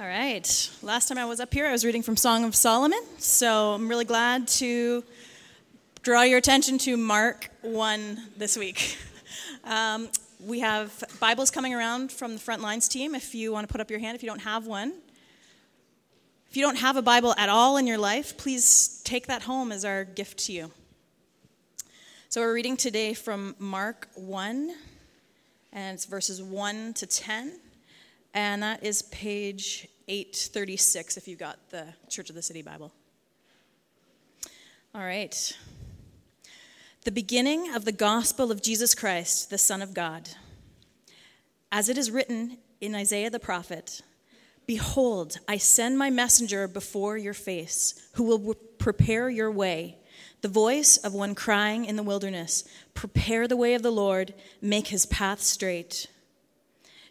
All right. Last time I was up here, I was reading from Song of Solomon. So I'm really glad to draw your attention to Mark 1 this week. Um, we have Bibles coming around from the front lines team if you want to put up your hand if you don't have one. If you don't have a Bible at all in your life, please take that home as our gift to you. So we're reading today from Mark 1, and it's verses 1 to 10. And that is page 836 if you've got the Church of the City Bible. All right. The beginning of the gospel of Jesus Christ, the Son of God. As it is written in Isaiah the prophet Behold, I send my messenger before your face, who will prepare your way. The voice of one crying in the wilderness Prepare the way of the Lord, make his path straight.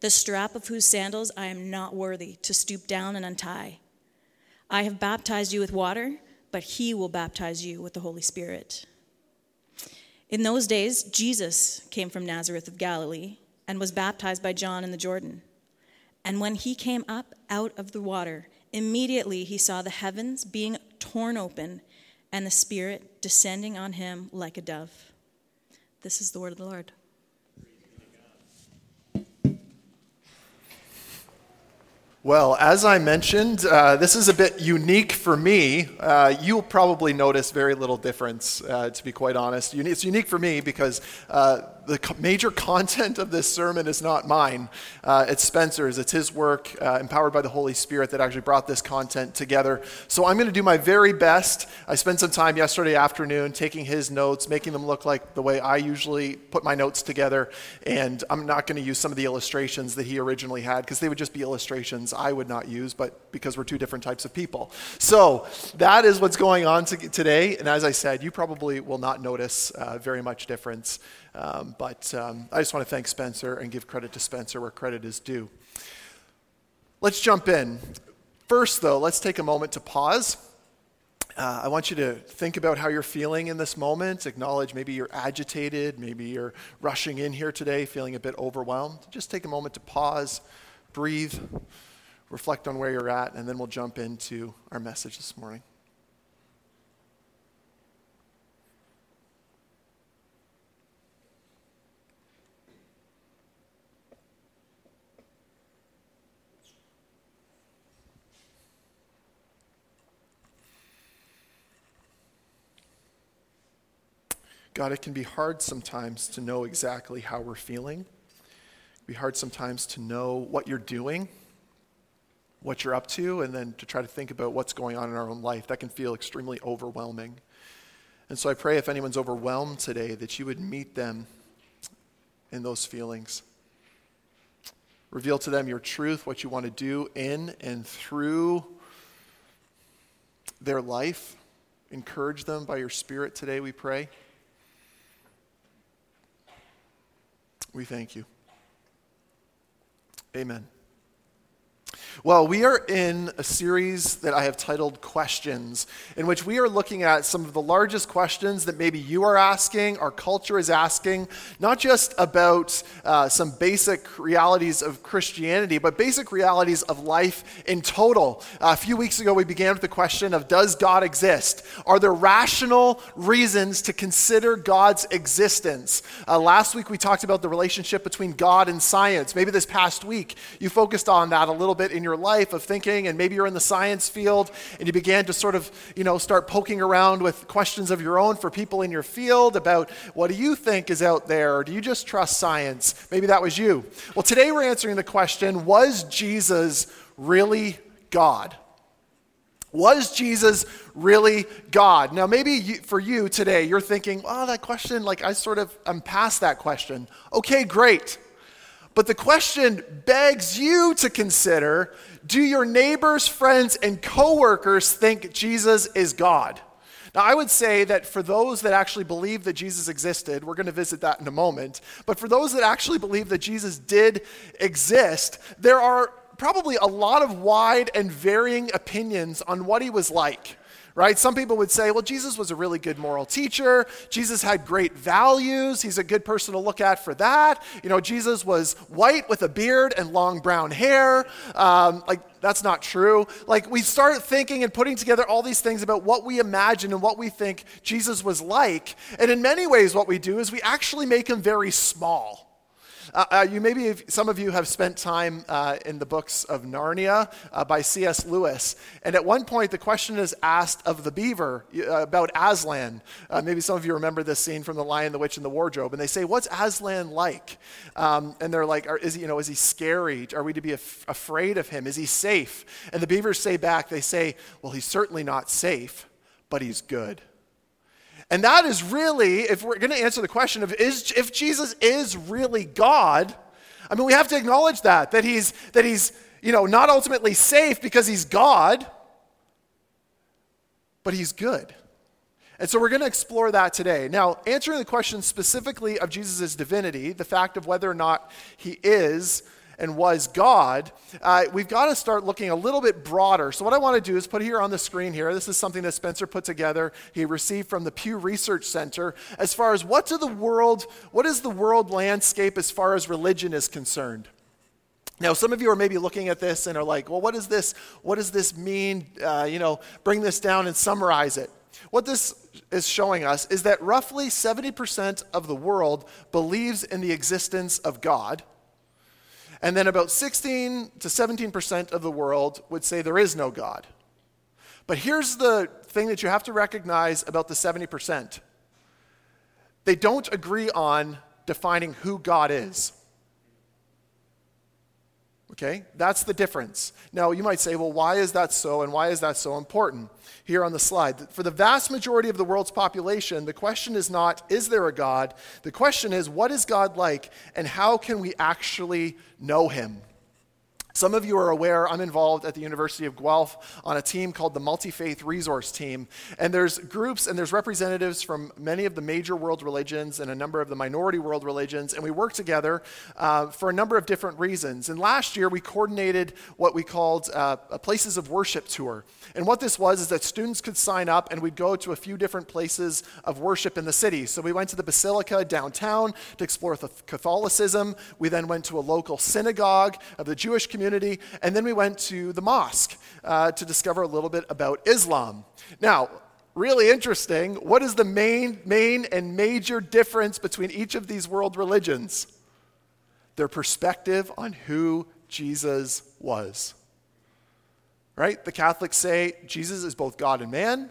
the strap of whose sandals I am not worthy to stoop down and untie. I have baptized you with water, but he will baptize you with the Holy Spirit. In those days, Jesus came from Nazareth of Galilee and was baptized by John in the Jordan. And when he came up out of the water, immediately he saw the heavens being torn open and the Spirit descending on him like a dove. This is the word of the Lord. Well, as I mentioned, uh, this is a bit unique for me. Uh, you'll probably notice very little difference, uh, to be quite honest. It's unique for me because uh, the major content of this sermon is not mine. Uh, it's Spencer's. It's his work, uh, empowered by the Holy Spirit, that actually brought this content together. So I'm going to do my very best. I spent some time yesterday afternoon taking his notes, making them look like the way I usually put my notes together. And I'm not going to use some of the illustrations that he originally had because they would just be illustrations I would not use, but because we're two different types of people. So that is what's going on to, today. And as I said, you probably will not notice uh, very much difference. Um, but um, I just want to thank Spencer and give credit to Spencer where credit is due. Let's jump in. First, though, let's take a moment to pause. Uh, I want you to think about how you're feeling in this moment. Acknowledge maybe you're agitated, maybe you're rushing in here today, feeling a bit overwhelmed. Just take a moment to pause, breathe, reflect on where you're at, and then we'll jump into our message this morning. God, it can be hard sometimes to know exactly how we're feeling. It can be hard sometimes to know what you're doing, what you're up to, and then to try to think about what's going on in our own life. That can feel extremely overwhelming. And so I pray if anyone's overwhelmed today, that you would meet them in those feelings. Reveal to them your truth, what you want to do in and through their life. Encourage them by your Spirit today, we pray. We thank you. Amen. Well, we are in a series that I have titled Questions, in which we are looking at some of the largest questions that maybe you are asking, our culture is asking, not just about uh, some basic realities of Christianity, but basic realities of life in total. Uh, a few weeks ago, we began with the question of Does God exist? Are there rational reasons to consider God's existence? Uh, last week, we talked about the relationship between God and science. Maybe this past week, you focused on that a little bit in your life of thinking, and maybe you're in the science field and you began to sort of, you know, start poking around with questions of your own for people in your field about what do you think is out there, or do you just trust science? Maybe that was you. Well, today we're answering the question Was Jesus really God? Was Jesus really God? Now, maybe you, for you today, you're thinking, oh, that question, like I sort of, I'm past that question. Okay, great. But the question begs you to consider do your neighbors, friends, and coworkers think Jesus is God? Now, I would say that for those that actually believe that Jesus existed, we're going to visit that in a moment, but for those that actually believe that Jesus did exist, there are probably a lot of wide and varying opinions on what he was like right? Some people would say, well, Jesus was a really good moral teacher. Jesus had great values. He's a good person to look at for that. You know, Jesus was white with a beard and long brown hair. Um, like, that's not true. Like, we start thinking and putting together all these things about what we imagine and what we think Jesus was like. And in many ways, what we do is we actually make him very small. Uh, uh, you maybe some of you have spent time uh, in the books of Narnia uh, by C.S. Lewis, and at one point the question is asked of the beaver uh, about Aslan. Uh, maybe some of you remember this scene from The Lion, the Witch, and the Wardrobe, and they say, "What's Aslan like?" Um, and they're like, "Is he, you know, is he scary? Are we to be af- afraid of him? Is he safe?" And the beavers say back, they say, "Well, he's certainly not safe, but he's good." And that is really, if we're going to answer the question of is, if Jesus is really God, I mean, we have to acknowledge that, that he's, that he's, you know, not ultimately safe because he's God, but he's good. And so we're going to explore that today. Now, answering the question specifically of Jesus' divinity, the fact of whether or not he is and was God, uh, we've got to start looking a little bit broader. So, what I want to do is put here on the screen here. This is something that Spencer put together. He received from the Pew Research Center as far as what the world, what is the world landscape as far as religion is concerned. Now, some of you are maybe looking at this and are like, well, what does this, what does this mean? Uh, you know, bring this down and summarize it. What this is showing us is that roughly 70% of the world believes in the existence of God. And then about 16 to 17% of the world would say there is no God. But here's the thing that you have to recognize about the 70% they don't agree on defining who God is. Okay? That's the difference. Now, you might say, well, why is that so and why is that so important? Here on the slide. For the vast majority of the world's population, the question is not, is there a God? The question is, what is God like and how can we actually know him? Some of you are aware I'm involved at the University of Guelph on a team called the Multi Faith Resource Team. And there's groups and there's representatives from many of the major world religions and a number of the minority world religions. And we work together uh, for a number of different reasons. And last year we coordinated what we called uh, a Places of Worship tour. And what this was is that students could sign up and we'd go to a few different places of worship in the city. So we went to the Basilica downtown to explore Catholicism. We then went to a local synagogue of the Jewish community community, and then we went to the mosque uh, to discover a little bit about Islam. Now, really interesting, what is the main, main and major difference between each of these world religions? Their perspective on who Jesus was. Right? The Catholics say Jesus is both God and man.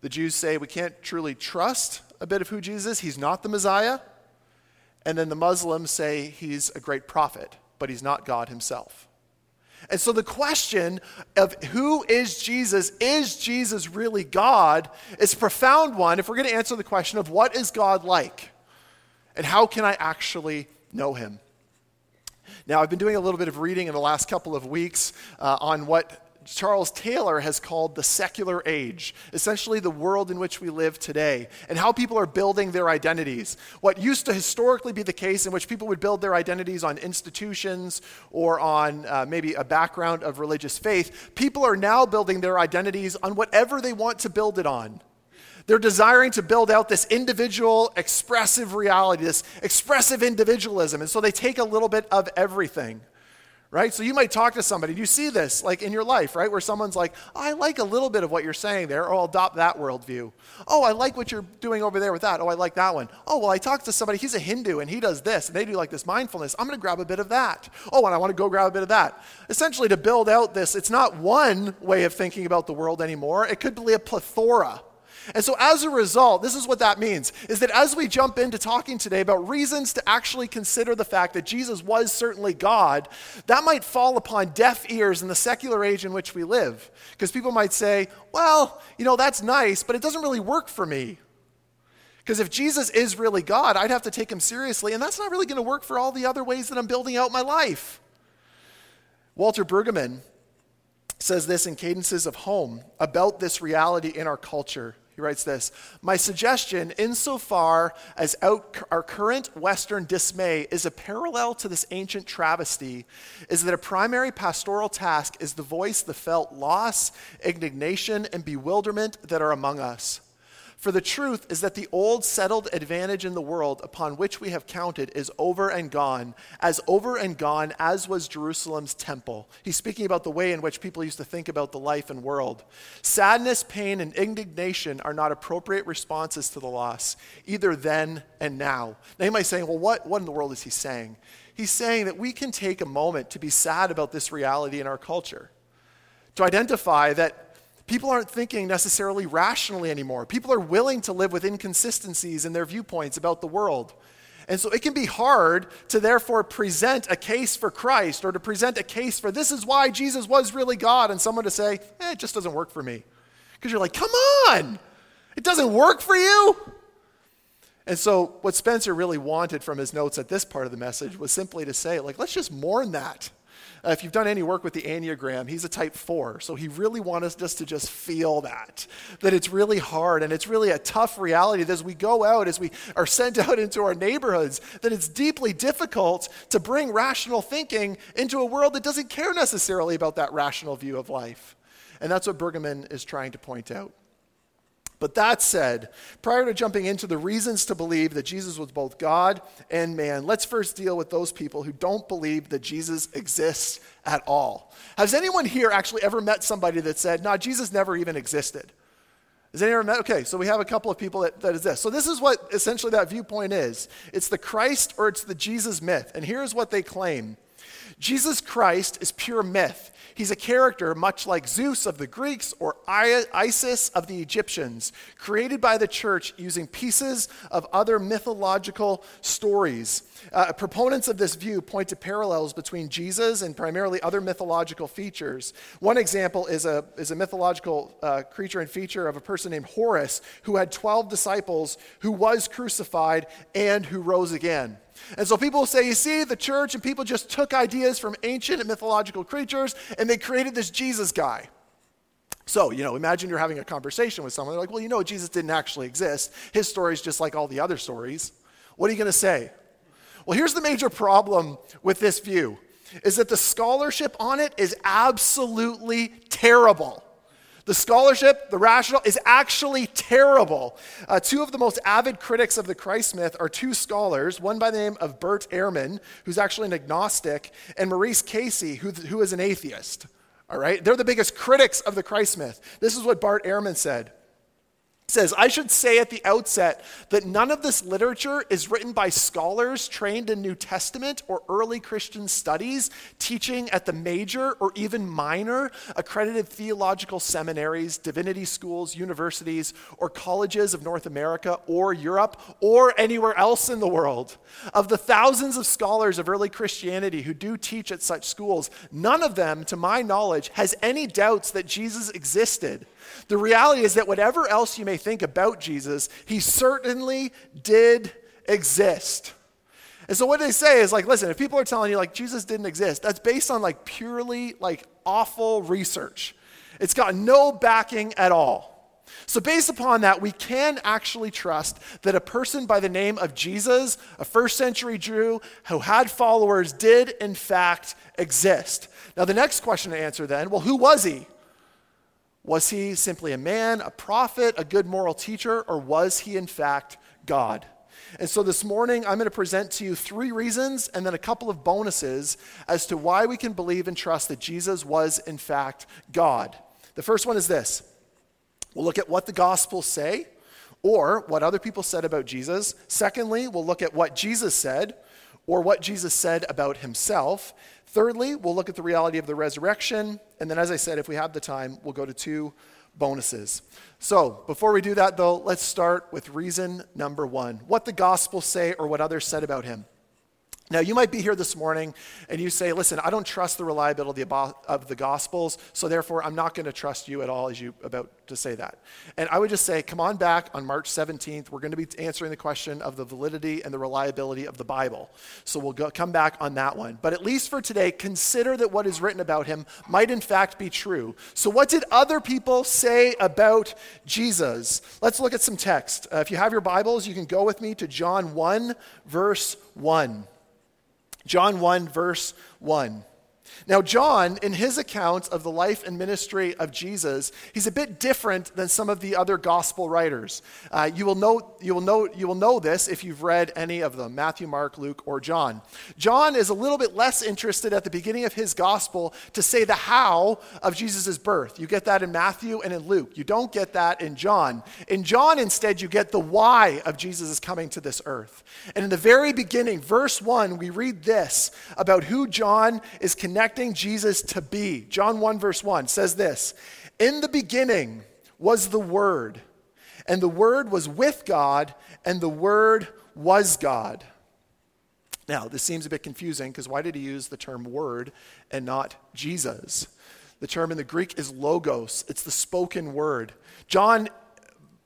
The Jews say we can't truly trust a bit of who Jesus is. He's not the Messiah. And then the Muslims say he's a great prophet but he's not God himself. And so the question of who is Jesus, is Jesus really God, is a profound one if we're going to answer the question of what is God like and how can I actually know him. Now, I've been doing a little bit of reading in the last couple of weeks uh, on what Charles Taylor has called the secular age, essentially the world in which we live today, and how people are building their identities. What used to historically be the case, in which people would build their identities on institutions or on uh, maybe a background of religious faith, people are now building their identities on whatever they want to build it on. They're desiring to build out this individual expressive reality, this expressive individualism, and so they take a little bit of everything right? So you might talk to somebody. and You see this like in your life, right? Where someone's like, oh, I like a little bit of what you're saying there, or I'll adopt that worldview. Oh, I like what you're doing over there with that. Oh, I like that one. Oh, well, I talked to somebody, he's a Hindu and he does this, and they do like this mindfulness. I'm going to grab a bit of that. Oh, and I want to go grab a bit of that. Essentially, to build out this, it's not one way of thinking about the world anymore, it could be a plethora and so as a result, this is what that means is that as we jump into talking today about reasons to actually consider the fact that Jesus was certainly God, that might fall upon deaf ears in the secular age in which we live. Because people might say, well, you know, that's nice, but it doesn't really work for me. Because if Jesus is really God, I'd have to take him seriously, and that's not really going to work for all the other ways that I'm building out my life. Walter Brueggemann says this in Cadences of Home about this reality in our culture. He writes this My suggestion, insofar as our current Western dismay is a parallel to this ancient travesty, is that a primary pastoral task is the voice the felt loss, indignation, and bewilderment that are among us. For the truth is that the old settled advantage in the world upon which we have counted is over and gone, as over and gone as was Jerusalem's temple. He's speaking about the way in which people used to think about the life and world. Sadness, pain, and indignation are not appropriate responses to the loss, either then and now. Now you might say, well, what, what in the world is he saying? He's saying that we can take a moment to be sad about this reality in our culture, to identify that People aren't thinking necessarily rationally anymore. People are willing to live with inconsistencies in their viewpoints about the world. And so it can be hard to therefore present a case for Christ or to present a case for this is why Jesus was really God and someone to say, eh, it just doesn't work for me. Because you're like, come on, it doesn't work for you. And so what Spencer really wanted from his notes at this part of the message was simply to say, like, let's just mourn that. Uh, if you've done any work with the Enneagram, he's a type four. So he really wants us to just feel that, that it's really hard and it's really a tough reality that as we go out, as we are sent out into our neighborhoods, that it's deeply difficult to bring rational thinking into a world that doesn't care necessarily about that rational view of life. And that's what Brueggemann is trying to point out. But that said, prior to jumping into the reasons to believe that Jesus was both God and man, let's first deal with those people who don't believe that Jesus exists at all. Has anyone here actually ever met somebody that said, no, Jesus never even existed? Has anyone met? Okay, so we have a couple of people that, that is this. So this is what essentially that viewpoint is. It's the Christ or it's the Jesus myth. And here's what they claim. Jesus Christ is pure myth. He's a character much like Zeus of the Greeks or Isis of the Egyptians, created by the church using pieces of other mythological stories. Uh, proponents of this view point to parallels between Jesus and primarily other mythological features. One example is a, is a mythological uh, creature and feature of a person named Horus who had 12 disciples who was crucified and who rose again. And so people say, you see, the church and people just took ideas from ancient and mythological creatures and they created this Jesus guy. So, you know, imagine you're having a conversation with someone. They're like, well, you know, Jesus didn't actually exist. His story is just like all the other stories. What are you going to say? Well, here's the major problem with this view is that the scholarship on it is absolutely terrible. The scholarship, the rational, is actually terrible. Uh, two of the most avid critics of the Christ myth are two scholars, one by the name of Bart Ehrman, who's actually an agnostic, and Maurice Casey, who, who is an atheist. All right? They're the biggest critics of the Christ myth. This is what Bart Ehrman said says, I should say at the outset that none of this literature is written by scholars trained in New Testament or early Christian studies, teaching at the major or even minor accredited theological seminaries, divinity schools, universities, or colleges of North America or Europe or anywhere else in the world. Of the thousands of scholars of early Christianity who do teach at such schools, none of them, to my knowledge, has any doubts that Jesus existed. The reality is that whatever else you may think about Jesus, he certainly did exist. And so what they say is like, listen, if people are telling you like Jesus didn't exist, that's based on like purely like awful research. It's got no backing at all. So, based upon that, we can actually trust that a person by the name of Jesus, a first century Jew who had followers, did in fact exist. Now, the next question to answer then well, who was he? Was he simply a man, a prophet, a good moral teacher, or was he in fact God? And so this morning, I'm going to present to you three reasons and then a couple of bonuses as to why we can believe and trust that Jesus was in fact God. The first one is this we'll look at what the Gospels say or what other people said about Jesus. Secondly, we'll look at what Jesus said or what Jesus said about himself. Thirdly, we'll look at the reality of the resurrection. And then, as I said, if we have the time, we'll go to two bonuses. So, before we do that, though, let's start with reason number one what the Gospels say or what others said about him. Now, you might be here this morning and you say, listen, I don't trust the reliability of the Gospels, so therefore I'm not going to trust you at all as you about to say that. And I would just say, come on back on March 17th. We're going to be answering the question of the validity and the reliability of the Bible. So we'll go, come back on that one. But at least for today, consider that what is written about him might in fact be true. So, what did other people say about Jesus? Let's look at some text. Uh, if you have your Bibles, you can go with me to John 1, verse 1. John 1, verse 1. Now, John, in his account of the life and ministry of Jesus, he's a bit different than some of the other gospel writers. Uh, you, will know, you, will know, you will know this if you've read any of them Matthew, Mark, Luke, or John. John is a little bit less interested at the beginning of his gospel to say the how of Jesus' birth. You get that in Matthew and in Luke. You don't get that in John. In John, instead, you get the why of Jesus' coming to this earth. And in the very beginning, verse 1, we read this about who John is connected expecting Jesus to be. John 1, verse 1 says this In the beginning was the Word, and the Word was with God, and the Word was God. Now, this seems a bit confusing because why did he use the term word and not Jesus? The term in the Greek is logos, it's the spoken word. John,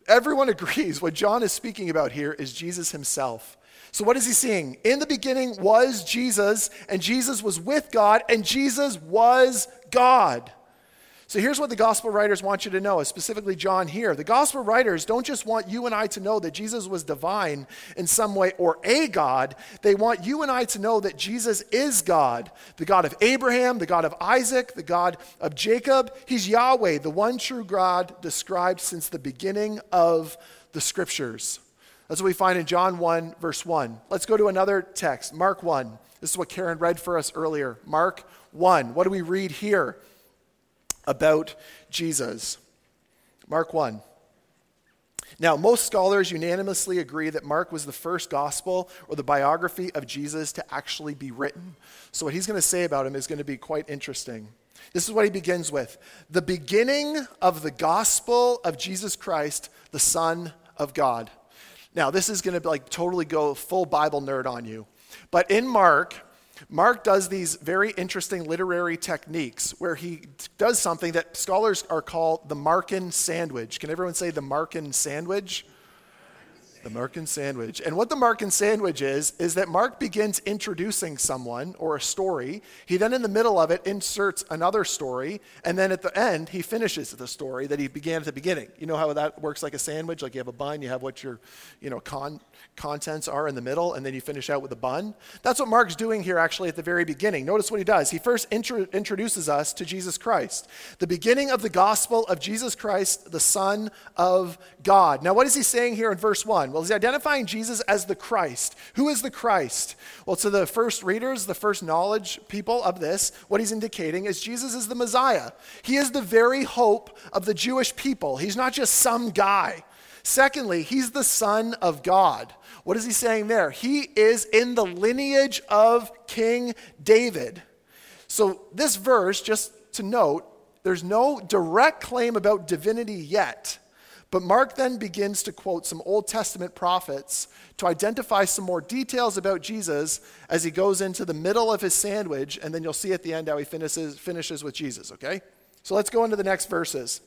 everyone agrees what John is speaking about here is Jesus himself. So, what is he seeing? In the beginning was Jesus, and Jesus was with God, and Jesus was God. So here's what the gospel writers want you to know, uh, specifically John here. The gospel writers don't just want you and I to know that Jesus was divine in some way or a God. They want you and I to know that Jesus is God, the God of Abraham, the God of Isaac, the God of Jacob. He's Yahweh, the one true God described since the beginning of the scriptures. That's what we find in John 1, verse 1. Let's go to another text, Mark 1. This is what Karen read for us earlier. Mark 1. What do we read here about Jesus? Mark 1. Now, most scholars unanimously agree that Mark was the first gospel or the biography of Jesus to actually be written. So, what he's going to say about him is going to be quite interesting. This is what he begins with the beginning of the gospel of Jesus Christ, the Son of God. Now, this is going to like totally go full Bible nerd on you. But in Mark, Mark does these very interesting literary techniques where he does something that scholars are called the Markan sandwich. Can everyone say the Markan sandwich? The Markan sandwich. And what the Markan sandwich is, is that Mark begins introducing someone or a story. He then, in the middle of it, inserts another story. And then at the end, he finishes the story that he began at the beginning. You know how that works like a sandwich? Like you have a bun, you have what your you know, con- contents are in the middle, and then you finish out with a bun. That's what Mark's doing here actually at the very beginning. Notice what he does. He first intro- introduces us to Jesus Christ, the beginning of the gospel of Jesus Christ, the Son of God. Now, what is he saying here in verse 1? Well, he's identifying Jesus as the Christ. Who is the Christ? Well, to the first readers, the first knowledge people of this, what he's indicating is Jesus is the Messiah. He is the very hope of the Jewish people. He's not just some guy. Secondly, he's the Son of God. What is he saying there? He is in the lineage of King David. So, this verse, just to note, there's no direct claim about divinity yet. But Mark then begins to quote some Old Testament prophets to identify some more details about Jesus as he goes into the middle of his sandwich, and then you'll see at the end how he finishes, finishes with Jesus, okay? So let's go into the next verses.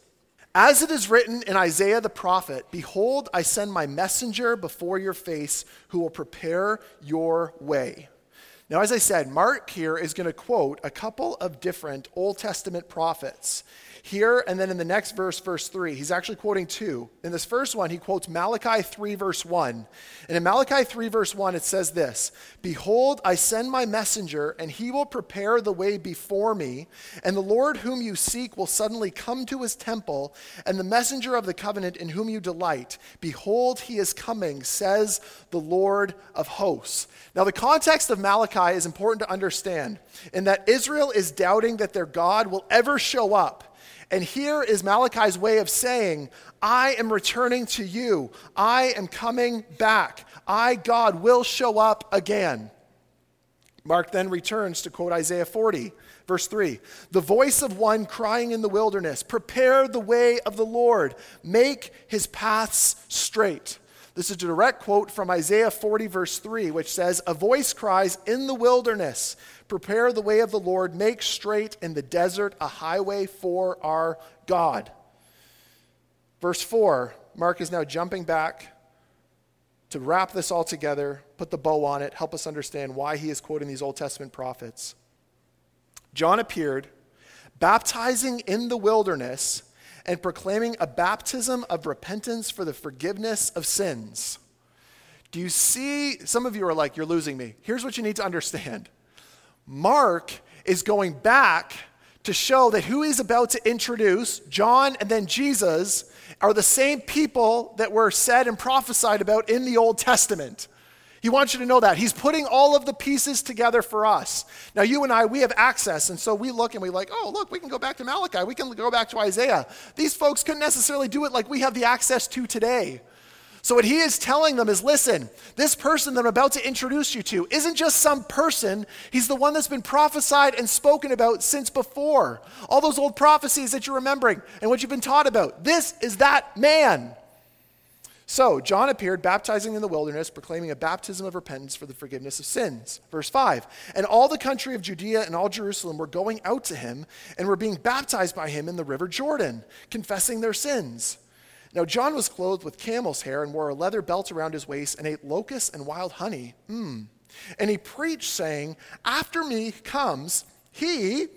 As it is written in Isaiah the prophet, Behold, I send my messenger before your face who will prepare your way. Now, as I said, Mark here is going to quote a couple of different Old Testament prophets. Here and then in the next verse, verse 3, he's actually quoting two. In this first one, he quotes Malachi 3, verse 1. And in Malachi 3, verse 1, it says this Behold, I send my messenger, and he will prepare the way before me. And the Lord whom you seek will suddenly come to his temple, and the messenger of the covenant in whom you delight. Behold, he is coming, says the Lord of hosts. Now, the context of Malachi is important to understand in that Israel is doubting that their God will ever show up. And here is Malachi's way of saying, I am returning to you. I am coming back. I, God, will show up again. Mark then returns to quote Isaiah 40, verse 3 The voice of one crying in the wilderness, Prepare the way of the Lord, make his paths straight. This is a direct quote from Isaiah 40, verse 3, which says, A voice cries, In the wilderness, prepare the way of the Lord, make straight in the desert a highway for our God. Verse 4, Mark is now jumping back to wrap this all together, put the bow on it, help us understand why he is quoting these Old Testament prophets. John appeared, baptizing in the wilderness and proclaiming a baptism of repentance for the forgiveness of sins. Do you see? Some of you are like, you're losing me. Here's what you need to understand Mark is going back to show that who he's about to introduce, John and then Jesus, are the same people that were said and prophesied about in the Old Testament. He wants you to know that. He's putting all of the pieces together for us. Now, you and I, we have access, and so we look and we like, oh, look, we can go back to Malachi. We can go back to Isaiah. These folks couldn't necessarily do it like we have the access to today. So, what he is telling them is listen, this person that I'm about to introduce you to isn't just some person, he's the one that's been prophesied and spoken about since before. All those old prophecies that you're remembering and what you've been taught about. This is that man. So, John appeared baptizing in the wilderness, proclaiming a baptism of repentance for the forgiveness of sins. Verse 5 And all the country of Judea and all Jerusalem were going out to him and were being baptized by him in the river Jordan, confessing their sins. Now, John was clothed with camel's hair and wore a leather belt around his waist and ate locusts and wild honey. Mm. And he preached, saying, After me comes he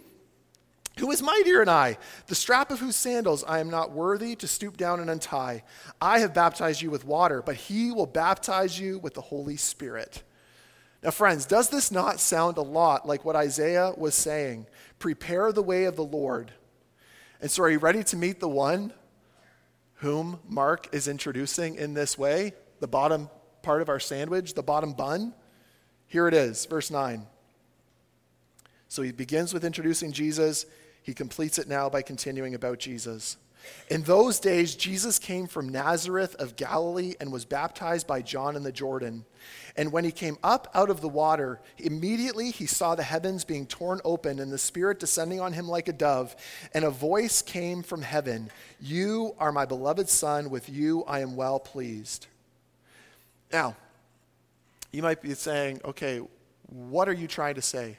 who is mightier than I, the strap of whose sandals I am not worthy to stoop down and untie. I have baptized you with water, but he will baptize you with the Holy Spirit. Now, friends, does this not sound a lot like what Isaiah was saying? Prepare the way of the Lord. And so, are you ready to meet the one whom Mark is introducing in this way, the bottom part of our sandwich, the bottom bun. Here it is, verse 9. So he begins with introducing Jesus. He completes it now by continuing about Jesus. In those days, Jesus came from Nazareth of Galilee and was baptized by John in the Jordan. And when he came up out of the water, immediately he saw the heavens being torn open and the Spirit descending on him like a dove. And a voice came from heaven You are my beloved Son, with you I am well pleased. Now, you might be saying, okay, what are you trying to say?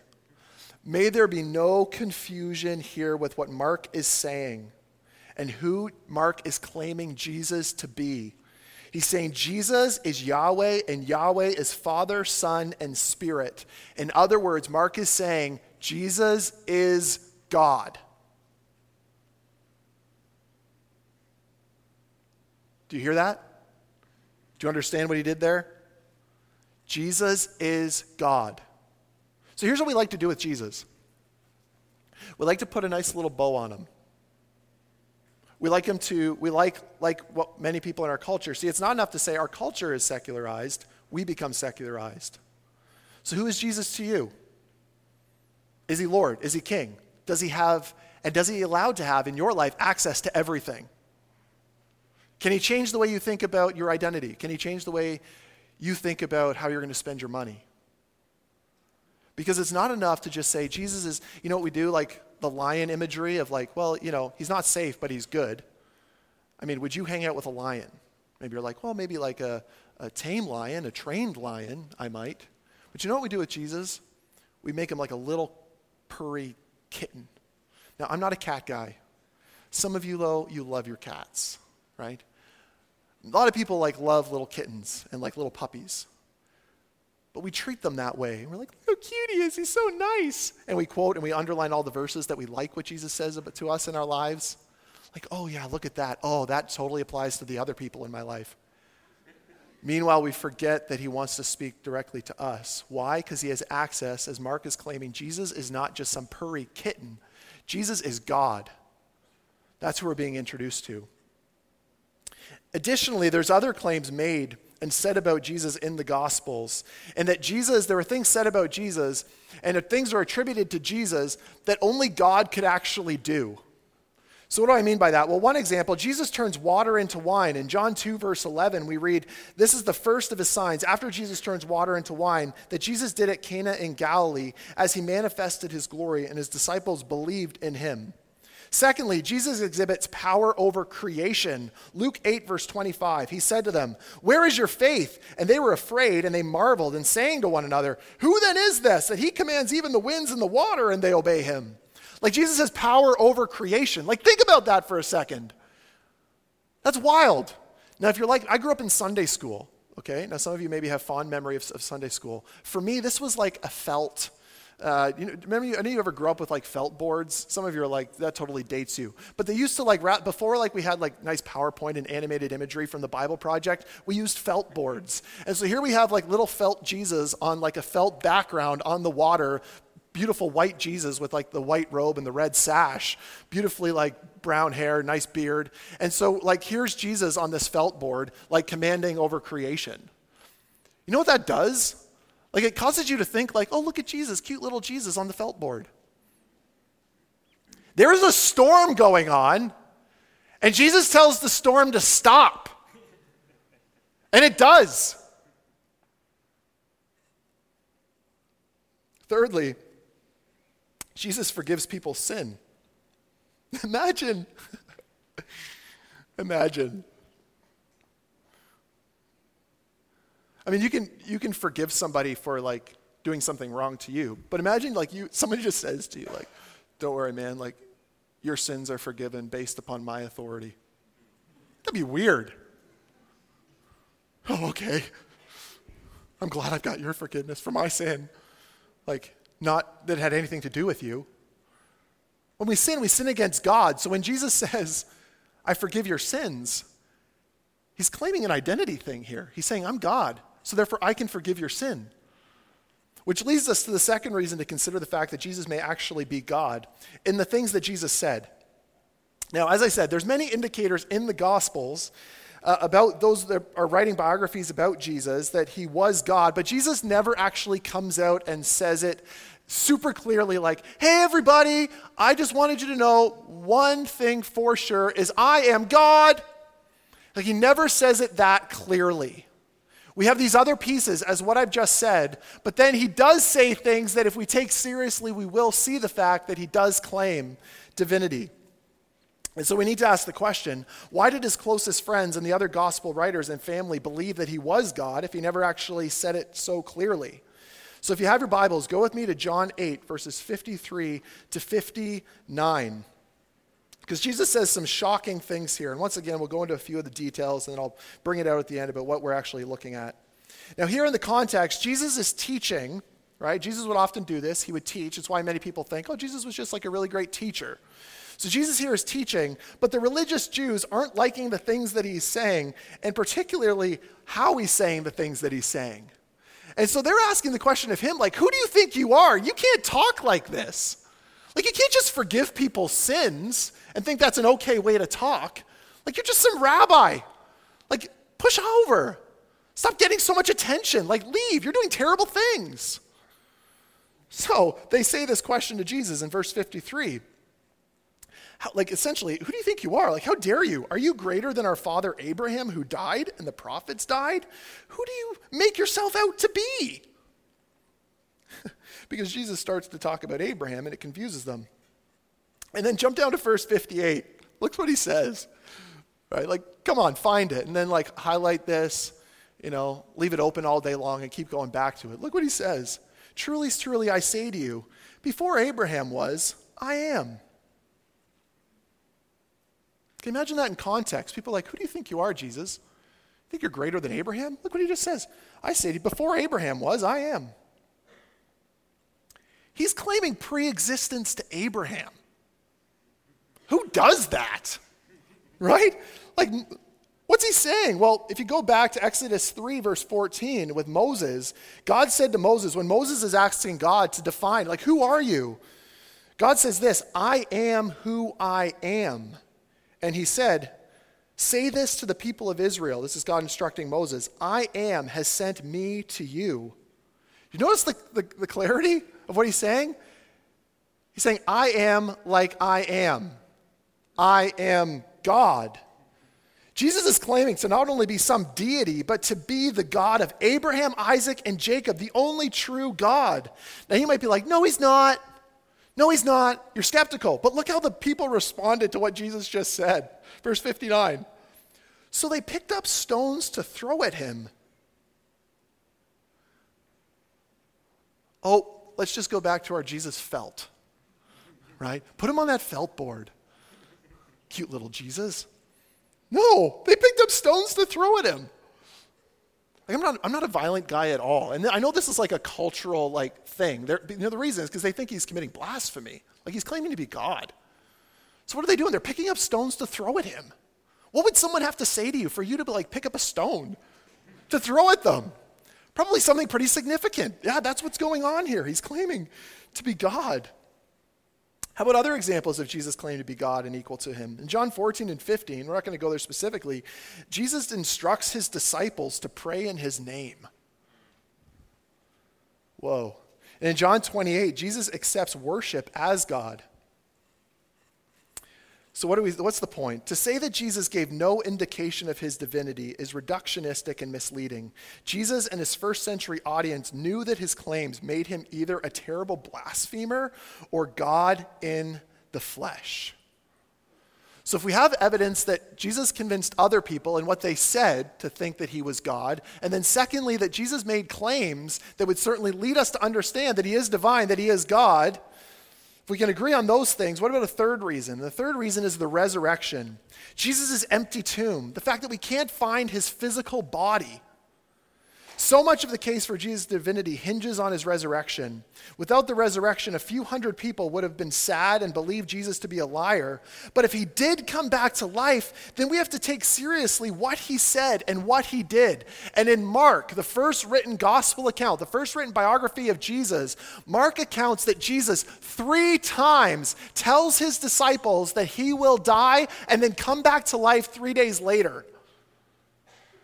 May there be no confusion here with what Mark is saying and who Mark is claiming Jesus to be. He's saying Jesus is Yahweh and Yahweh is Father, Son, and Spirit. In other words, Mark is saying Jesus is God. Do you hear that? Do you understand what he did there? Jesus is God. So here's what we like to do with Jesus we like to put a nice little bow on him. We like him to, we like, like what many people in our culture see. It's not enough to say our culture is secularized, we become secularized. So, who is Jesus to you? Is he Lord? Is he King? Does he have, and does he allowed to have in your life access to everything? Can he change the way you think about your identity? Can he change the way you think about how you're going to spend your money? Because it's not enough to just say, Jesus is, you know what we do? Like, the lion imagery of like, well, you know, he's not safe, but he's good. I mean, would you hang out with a lion? Maybe you're like, well, maybe like a, a tame lion, a trained lion, I might. But you know what we do with Jesus? We make him like a little purry kitten. Now, I'm not a cat guy. Some of you, though, you love your cats, right? A lot of people like love little kittens and like little puppies. But we treat them that way. And We're like, look how cute he is. He's so nice. And we quote and we underline all the verses that we like what Jesus says to us in our lives. Like, oh, yeah, look at that. Oh, that totally applies to the other people in my life. Meanwhile, we forget that he wants to speak directly to us. Why? Because he has access, as Mark is claiming. Jesus is not just some purry kitten, Jesus is God. That's who we're being introduced to. Additionally, there's other claims made and said about Jesus in the Gospels. And that Jesus, there were things said about Jesus, and things are attributed to Jesus that only God could actually do. So, what do I mean by that? Well, one example Jesus turns water into wine. In John 2, verse 11, we read, This is the first of his signs, after Jesus turns water into wine, that Jesus did at Cana in Galilee as he manifested his glory, and his disciples believed in him. Secondly, Jesus exhibits power over creation. Luke 8, verse 25, he said to them, Where is your faith? And they were afraid and they marveled and saying to one another, Who then is this that he commands even the winds and the water and they obey him? Like Jesus has power over creation. Like think about that for a second. That's wild. Now, if you're like, I grew up in Sunday school, okay? Now, some of you maybe have fond memory of, of Sunday school. For me, this was like a felt uh, you know, remember, you, any of you ever grew up with like felt boards? Some of you are like, that totally dates you. But they used to like, wrap, before like we had like nice PowerPoint and animated imagery from the Bible Project, we used felt boards. And so here we have like little felt Jesus on like a felt background on the water, beautiful white Jesus with like the white robe and the red sash, beautifully like brown hair, nice beard. And so like here's Jesus on this felt board, like commanding over creation. You know what that does? Like it causes you to think like, oh, look at Jesus, cute little Jesus on the felt board. There is a storm going on, and Jesus tells the storm to stop. And it does. Thirdly, Jesus forgives people's sin. Imagine, imagine I mean, you can, you can forgive somebody for like doing something wrong to you, but imagine like you, somebody just says to you, like, don't worry, man, like, your sins are forgiven based upon my authority. That'd be weird. Oh, okay. I'm glad I've got your forgiveness for my sin. Like, not that it had anything to do with you. When we sin, we sin against God. So when Jesus says, I forgive your sins, he's claiming an identity thing here. He's saying, I'm God so therefore I can forgive your sin. Which leads us to the second reason to consider the fact that Jesus may actually be God in the things that Jesus said. Now, as I said, there's many indicators in the Gospels uh, about those that are writing biographies about Jesus that he was God, but Jesus never actually comes out and says it super clearly like, "Hey everybody, I just wanted you to know one thing for sure is I am God." Like he never says it that clearly. We have these other pieces as what I've just said, but then he does say things that if we take seriously, we will see the fact that he does claim divinity. And so we need to ask the question why did his closest friends and the other gospel writers and family believe that he was God if he never actually said it so clearly? So if you have your Bibles, go with me to John 8, verses 53 to 59. Because Jesus says some shocking things here. And once again, we'll go into a few of the details and then I'll bring it out at the end about what we're actually looking at. Now, here in the context, Jesus is teaching, right? Jesus would often do this. He would teach. It's why many people think, oh, Jesus was just like a really great teacher. So Jesus here is teaching, but the religious Jews aren't liking the things that he's saying, and particularly how he's saying the things that he's saying. And so they're asking the question of him, like, who do you think you are? You can't talk like this. Like, you can't just forgive people's sins and think that's an okay way to talk. Like, you're just some rabbi. Like, push over. Stop getting so much attention. Like, leave. You're doing terrible things. So they say this question to Jesus in verse 53. How, like, essentially, who do you think you are? Like, how dare you? Are you greater than our father Abraham who died and the prophets died? Who do you make yourself out to be? Because Jesus starts to talk about Abraham and it confuses them. And then jump down to verse 58. Look what he says. Right? Like, come on, find it. And then, like, highlight this, you know, leave it open all day long and keep going back to it. Look what he says. Truly, truly, I say to you, before Abraham was, I am. Can you imagine that in context? People are like, who do you think you are, Jesus? Think you're greater than Abraham? Look what he just says. I say to you, before Abraham was, I am. He's claiming pre existence to Abraham. Who does that? Right? Like, what's he saying? Well, if you go back to Exodus 3, verse 14, with Moses, God said to Moses, when Moses is asking God to define, like, who are you? God says this I am who I am. And he said, Say this to the people of Israel. This is God instructing Moses I am has sent me to you. You notice the, the, the clarity of what he's saying? He's saying, I am like I am. I am God. Jesus is claiming to not only be some deity, but to be the God of Abraham, Isaac, and Jacob, the only true God. Now you might be like, no, he's not. No, he's not. You're skeptical. But look how the people responded to what Jesus just said. Verse 59. So they picked up stones to throw at him. Oh, let's just go back to our Jesus felt, right? Put him on that felt board. Cute little Jesus. No, they picked up stones to throw at him. Like I'm not, I'm not a violent guy at all. And I know this is like a cultural like thing. They're, you know, the reason is because they think he's committing blasphemy. Like he's claiming to be God. So what are they doing? They're picking up stones to throw at him. What would someone have to say to you for you to be like pick up a stone to throw at them? Probably something pretty significant. Yeah, that's what's going on here. He's claiming to be God. How about other examples of Jesus claiming to be God and equal to him? In John 14 and 15, we're not going to go there specifically, Jesus instructs his disciples to pray in his name. Whoa. And in John 28, Jesus accepts worship as God. So, what we, what's the point? To say that Jesus gave no indication of his divinity is reductionistic and misleading. Jesus and his first century audience knew that his claims made him either a terrible blasphemer or God in the flesh. So, if we have evidence that Jesus convinced other people and what they said to think that he was God, and then secondly, that Jesus made claims that would certainly lead us to understand that he is divine, that he is God, if we can agree on those things, what about a third reason? The third reason is the resurrection. Jesus' empty tomb, the fact that we can't find his physical body. So much of the case for Jesus' divinity hinges on his resurrection. Without the resurrection, a few hundred people would have been sad and believed Jesus to be a liar. But if he did come back to life, then we have to take seriously what he said and what he did. And in Mark, the first written gospel account, the first written biography of Jesus, Mark accounts that Jesus three times tells his disciples that he will die and then come back to life three days later.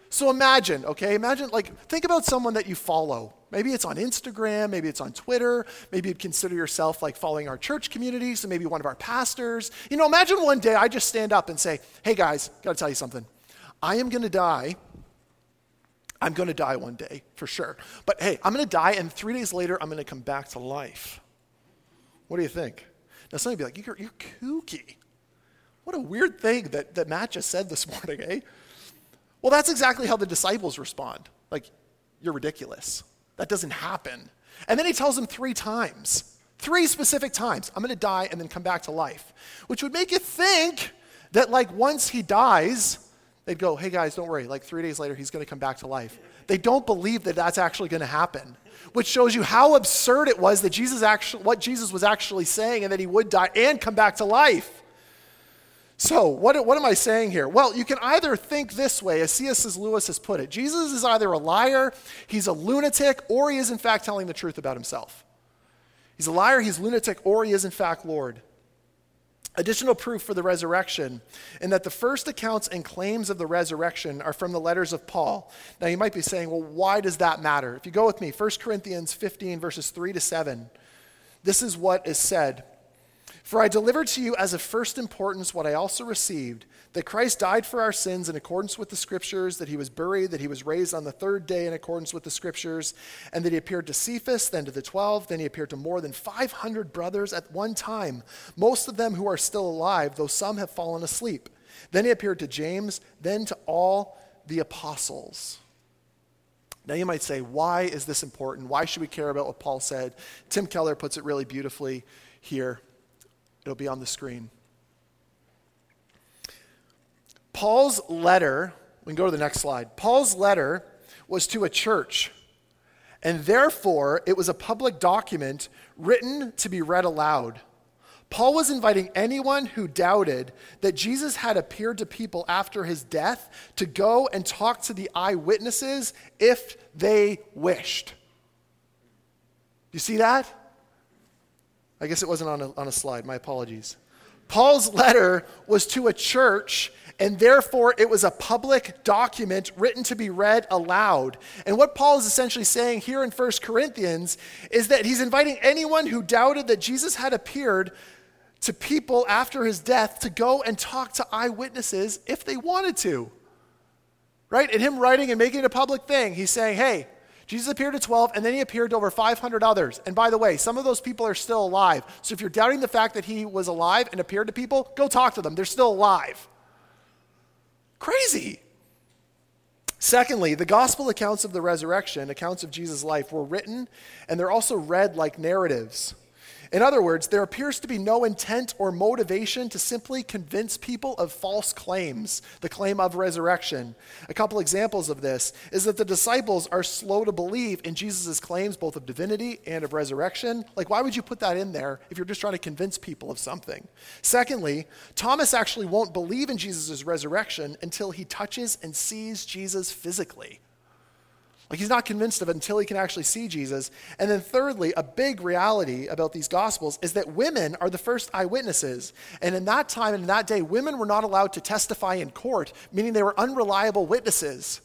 So imagine, okay, imagine, like, think about someone that you follow. Maybe it's on Instagram, maybe it's on Twitter, maybe you'd consider yourself like following our church community, so maybe one of our pastors. You know, imagine one day I just stand up and say, hey guys, gotta tell you something. I am gonna die. I'm gonna die one day, for sure. But hey, I'm gonna die, and three days later, I'm gonna come back to life. What do you think? Now, some of you be like, you're, you're kooky. What a weird thing that, that Matt just said this morning, eh? Well, that's exactly how the disciples respond. Like, you're ridiculous. That doesn't happen. And then he tells them three times, three specific times, I'm going to die and then come back to life, which would make you think that, like, once he dies, they'd go, hey guys, don't worry. Like, three days later, he's going to come back to life. They don't believe that that's actually going to happen, which shows you how absurd it was that Jesus actually, what Jesus was actually saying, and that he would die and come back to life. So, what, what am I saying here? Well, you can either think this way, as C.S. Lewis has put it Jesus is either a liar, he's a lunatic, or he is in fact telling the truth about himself. He's a liar, he's lunatic, or he is in fact Lord. Additional proof for the resurrection, in that the first accounts and claims of the resurrection are from the letters of Paul. Now, you might be saying, well, why does that matter? If you go with me, 1 Corinthians 15, verses 3 to 7, this is what is said. For I delivered to you as of first importance what I also received that Christ died for our sins in accordance with the Scriptures, that he was buried, that he was raised on the third day in accordance with the Scriptures, and that he appeared to Cephas, then to the twelve, then he appeared to more than 500 brothers at one time, most of them who are still alive, though some have fallen asleep. Then he appeared to James, then to all the apostles. Now, you might say, why is this important? Why should we care about what Paul said? Tim Keller puts it really beautifully here. It'll be on the screen. Paul's letter, we can go to the next slide. Paul's letter was to a church, and therefore it was a public document written to be read aloud. Paul was inviting anyone who doubted that Jesus had appeared to people after his death to go and talk to the eyewitnesses if they wished. You see that? I guess it wasn't on a, on a slide. My apologies. Paul's letter was to a church, and therefore it was a public document written to be read aloud. And what Paul is essentially saying here in 1 Corinthians is that he's inviting anyone who doubted that Jesus had appeared to people after his death to go and talk to eyewitnesses if they wanted to. Right? And him writing and making it a public thing, he's saying, hey, Jesus appeared to 12, and then he appeared to over 500 others. And by the way, some of those people are still alive. So if you're doubting the fact that he was alive and appeared to people, go talk to them. They're still alive. Crazy. Secondly, the gospel accounts of the resurrection, accounts of Jesus' life, were written and they're also read like narratives. In other words, there appears to be no intent or motivation to simply convince people of false claims, the claim of resurrection. A couple examples of this is that the disciples are slow to believe in Jesus' claims both of divinity and of resurrection. Like, why would you put that in there if you're just trying to convince people of something? Secondly, Thomas actually won't believe in Jesus' resurrection until he touches and sees Jesus physically. Like he's not convinced of it until he can actually see Jesus. And then, thirdly, a big reality about these gospels is that women are the first eyewitnesses. And in that time and in that day, women were not allowed to testify in court, meaning they were unreliable witnesses.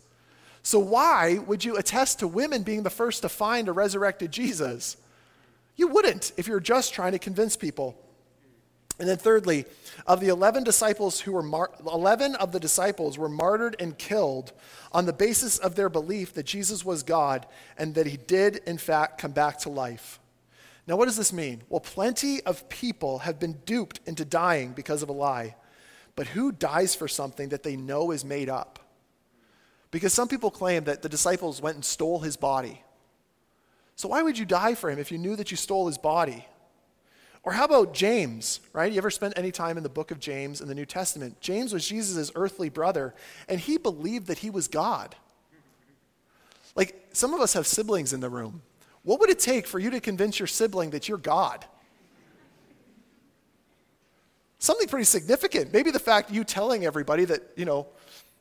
So, why would you attest to women being the first to find a resurrected Jesus? You wouldn't if you're just trying to convince people. And then thirdly, of the 11 disciples who were mar- 11 of the disciples were martyred and killed on the basis of their belief that Jesus was God and that he did in fact come back to life. Now what does this mean? Well, plenty of people have been duped into dying because of a lie. But who dies for something that they know is made up? Because some people claim that the disciples went and stole his body. So why would you die for him if you knew that you stole his body? Or how about James, right? You ever spent any time in the book of James in the New Testament? James was Jesus' earthly brother, and he believed that he was God. Like, some of us have siblings in the room. What would it take for you to convince your sibling that you're God? Something pretty significant. Maybe the fact you telling everybody that, you know,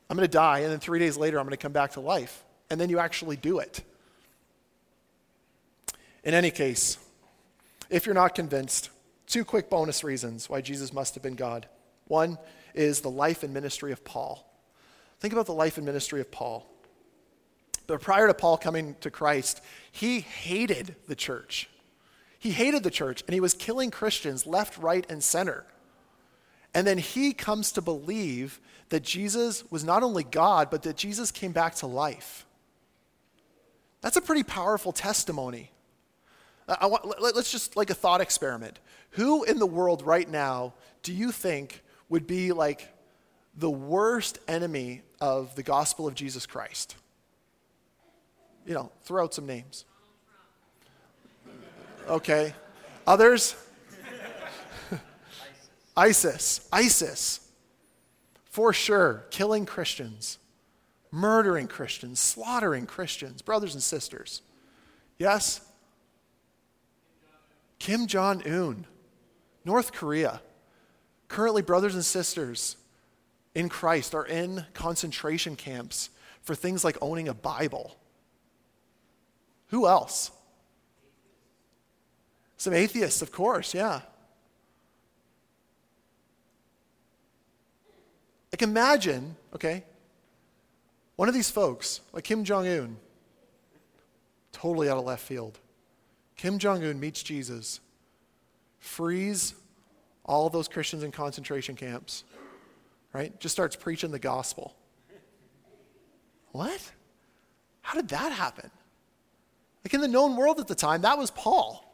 I'm going to die, and then three days later I'm going to come back to life. And then you actually do it. In any case, if you're not convinced, Two quick bonus reasons why Jesus must have been God. One is the life and ministry of Paul. Think about the life and ministry of Paul. But prior to Paul coming to Christ, he hated the church. He hated the church and he was killing Christians left, right, and center. And then he comes to believe that Jesus was not only God, but that Jesus came back to life. That's a pretty powerful testimony. Want, let's just like a thought experiment. Who in the world right now do you think would be like the worst enemy of the gospel of Jesus Christ? You know, throw out some names. Okay. Others? ISIS. ISIS. For sure, killing Christians, murdering Christians, slaughtering Christians, brothers and sisters. Yes? Kim Jong un. North Korea, currently brothers and sisters in Christ are in concentration camps for things like owning a Bible. Who else? Some atheists, of course, yeah. Like imagine, okay, one of these folks, like Kim Jong un, totally out of left field. Kim Jong un meets Jesus frees all those Christians in concentration camps, right? Just starts preaching the gospel. What? How did that happen? Like in the known world at the time, that was Paul.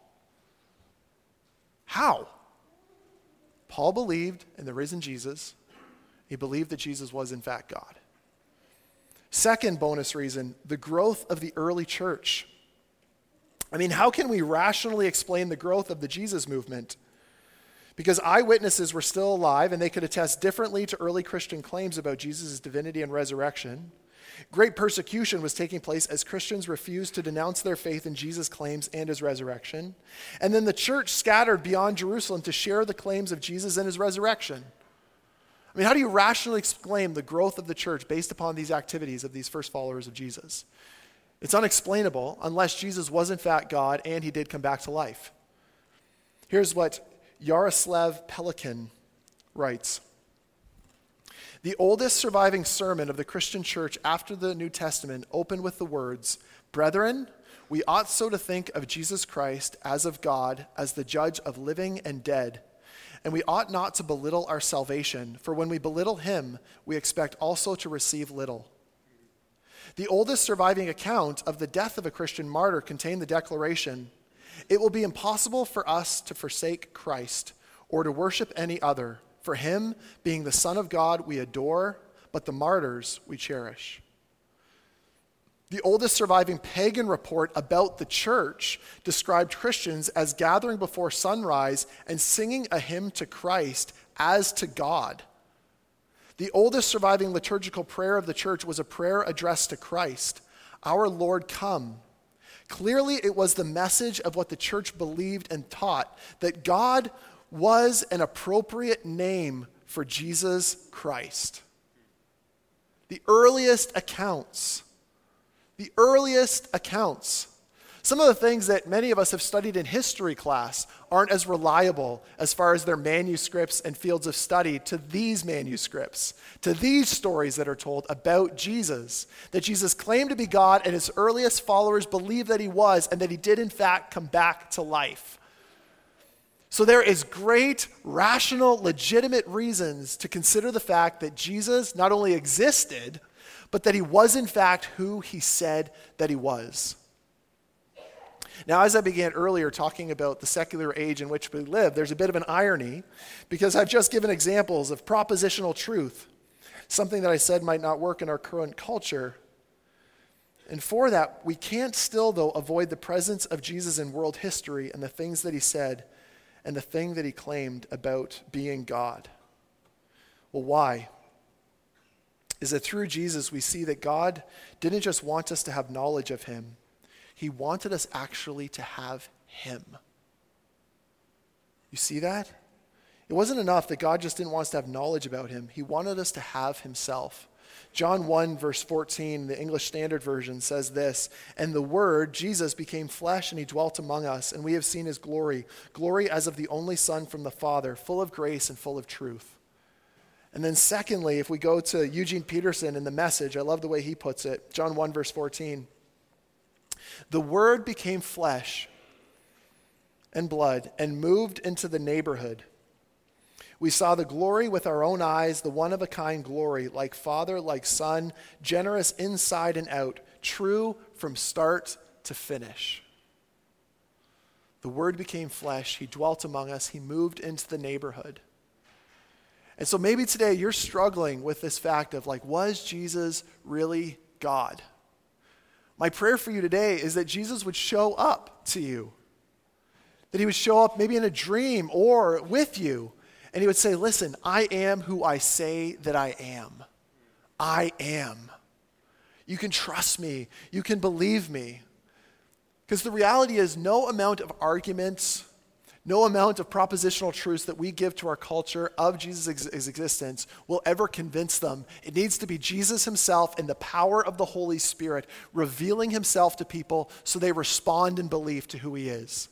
How? Paul believed in the risen Jesus. He believed that Jesus was, in fact, God. Second bonus reason the growth of the early church. I mean, how can we rationally explain the growth of the Jesus movement? Because eyewitnesses were still alive and they could attest differently to early Christian claims about Jesus' divinity and resurrection. Great persecution was taking place as Christians refused to denounce their faith in Jesus' claims and his resurrection. And then the church scattered beyond Jerusalem to share the claims of Jesus and his resurrection. I mean, how do you rationally explain the growth of the church based upon these activities of these first followers of Jesus? It's unexplainable unless Jesus was in fact God and he did come back to life. Here's what Yaroslav Pelikan writes The oldest surviving sermon of the Christian church after the New Testament opened with the words, Brethren, we ought so to think of Jesus Christ as of God, as the judge of living and dead. And we ought not to belittle our salvation, for when we belittle him, we expect also to receive little. The oldest surviving account of the death of a Christian martyr contained the declaration It will be impossible for us to forsake Christ or to worship any other. For him, being the Son of God, we adore, but the martyrs we cherish. The oldest surviving pagan report about the church described Christians as gathering before sunrise and singing a hymn to Christ as to God. The oldest surviving liturgical prayer of the church was a prayer addressed to Christ Our Lord, come. Clearly, it was the message of what the church believed and taught that God was an appropriate name for Jesus Christ. The earliest accounts the earliest accounts. Some of the things that many of us have studied in history class aren't as reliable as far as their manuscripts and fields of study to these manuscripts, to these stories that are told about Jesus. That Jesus claimed to be God, and his earliest followers believed that he was, and that he did, in fact, come back to life. So there is great, rational, legitimate reasons to consider the fact that Jesus not only existed, but that he was, in fact, who he said that he was. Now, as I began earlier talking about the secular age in which we live, there's a bit of an irony because I've just given examples of propositional truth, something that I said might not work in our current culture. And for that, we can't still, though, avoid the presence of Jesus in world history and the things that he said and the thing that he claimed about being God. Well, why? is that through Jesus, we see that God didn't just want us to have knowledge of him, he wanted us actually to have him. You see that? It wasn't enough that God just didn't want us to have knowledge about him, he wanted us to have himself. John 1, verse 14, the English Standard Version says this And the Word, Jesus, became flesh and he dwelt among us, and we have seen his glory, glory as of the only Son from the Father, full of grace and full of truth. And then, secondly, if we go to Eugene Peterson in the message, I love the way he puts it John 1, verse 14. The Word became flesh and blood and moved into the neighborhood. We saw the glory with our own eyes, the one of a kind glory, like Father, like Son, generous inside and out, true from start to finish. The Word became flesh. He dwelt among us. He moved into the neighborhood. And so maybe today you're struggling with this fact of like, was Jesus really God? My prayer for you today is that Jesus would show up to you. That he would show up maybe in a dream or with you. And he would say, Listen, I am who I say that I am. I am. You can trust me. You can believe me. Because the reality is, no amount of arguments no amount of propositional truths that we give to our culture of Jesus' ex- existence will ever convince them. It needs to be Jesus himself and the power of the Holy Spirit revealing himself to people so they respond in belief to who he is.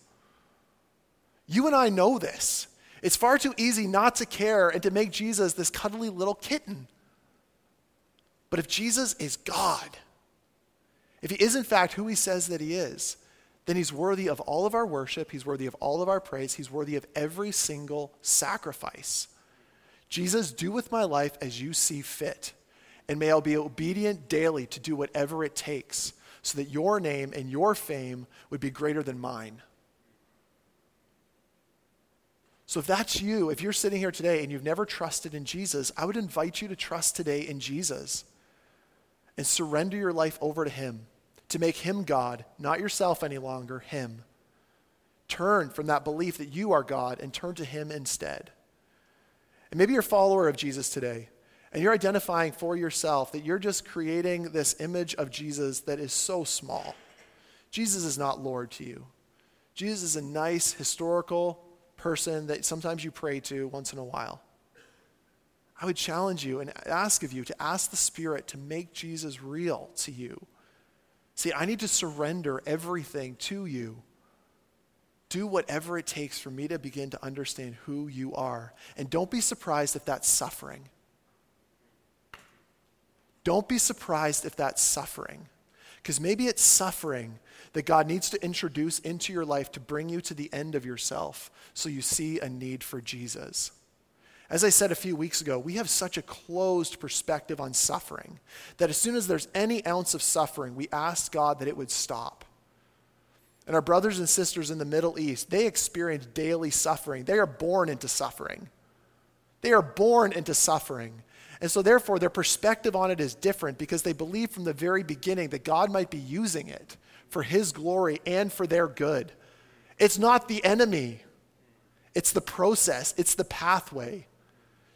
You and I know this. It's far too easy not to care and to make Jesus this cuddly little kitten. But if Jesus is God, if he is in fact who he says that he is, then he's worthy of all of our worship. He's worthy of all of our praise. He's worthy of every single sacrifice. Jesus, do with my life as you see fit. And may I be obedient daily to do whatever it takes so that your name and your fame would be greater than mine. So, if that's you, if you're sitting here today and you've never trusted in Jesus, I would invite you to trust today in Jesus and surrender your life over to Him to make him God, not yourself any longer, him. Turn from that belief that you are God and turn to him instead. And maybe you're a follower of Jesus today, and you're identifying for yourself that you're just creating this image of Jesus that is so small. Jesus is not Lord to you. Jesus is a nice historical person that sometimes you pray to once in a while. I would challenge you and ask of you to ask the Spirit to make Jesus real to you See, I need to surrender everything to you. Do whatever it takes for me to begin to understand who you are. And don't be surprised if that's suffering. Don't be surprised if that's suffering. Because maybe it's suffering that God needs to introduce into your life to bring you to the end of yourself so you see a need for Jesus. As I said a few weeks ago, we have such a closed perspective on suffering that as soon as there's any ounce of suffering, we ask God that it would stop. And our brothers and sisters in the Middle East, they experience daily suffering. They are born into suffering. They are born into suffering. And so, therefore, their perspective on it is different because they believe from the very beginning that God might be using it for His glory and for their good. It's not the enemy, it's the process, it's the pathway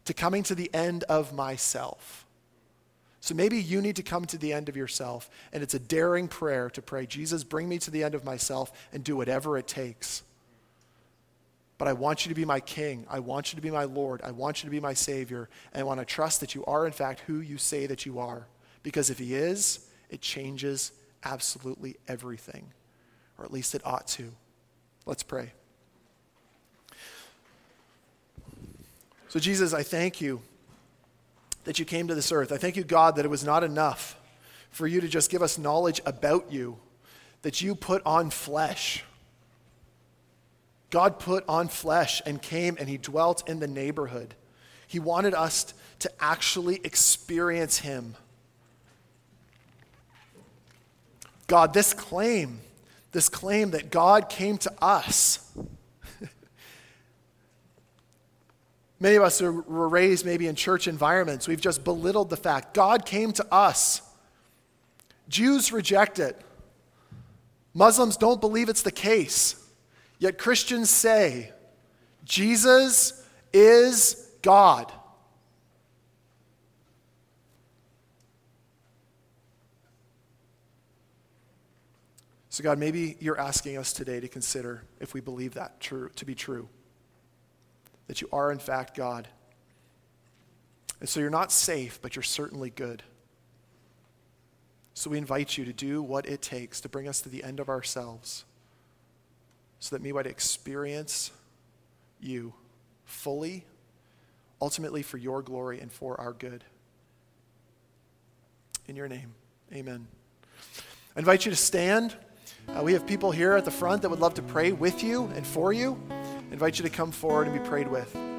to coming to the end of myself. So maybe you need to come to the end of yourself, and it's a daring prayer to pray, Jesus, bring me to the end of myself and do whatever it takes. But I want you to be my king. I want you to be my Lord. I want you to be my Savior. And I want to trust that you are, in fact, who you say that you are. Because if He is, it changes absolutely everything, or at least it ought to. Let's pray. So, Jesus, I thank you that you came to this earth. I thank you, God, that it was not enough for you to just give us knowledge about you, that you put on flesh. God put on flesh and came and he dwelt in the neighborhood. He wanted us to actually experience him. God, this claim, this claim that God came to us Many of us were raised maybe in church environments. We've just belittled the fact God came to us. Jews reject it. Muslims don't believe it's the case. Yet Christians say Jesus is God. So, God, maybe you're asking us today to consider if we believe that true, to be true that you are, in fact, God. And so you're not safe, but you're certainly good. So we invite you to do what it takes to bring us to the end of ourselves so that we might experience you fully, ultimately for your glory and for our good. In your name, amen. I invite you to stand. Uh, we have people here at the front that would love to pray with you and for you invite you to come forward and be prayed with.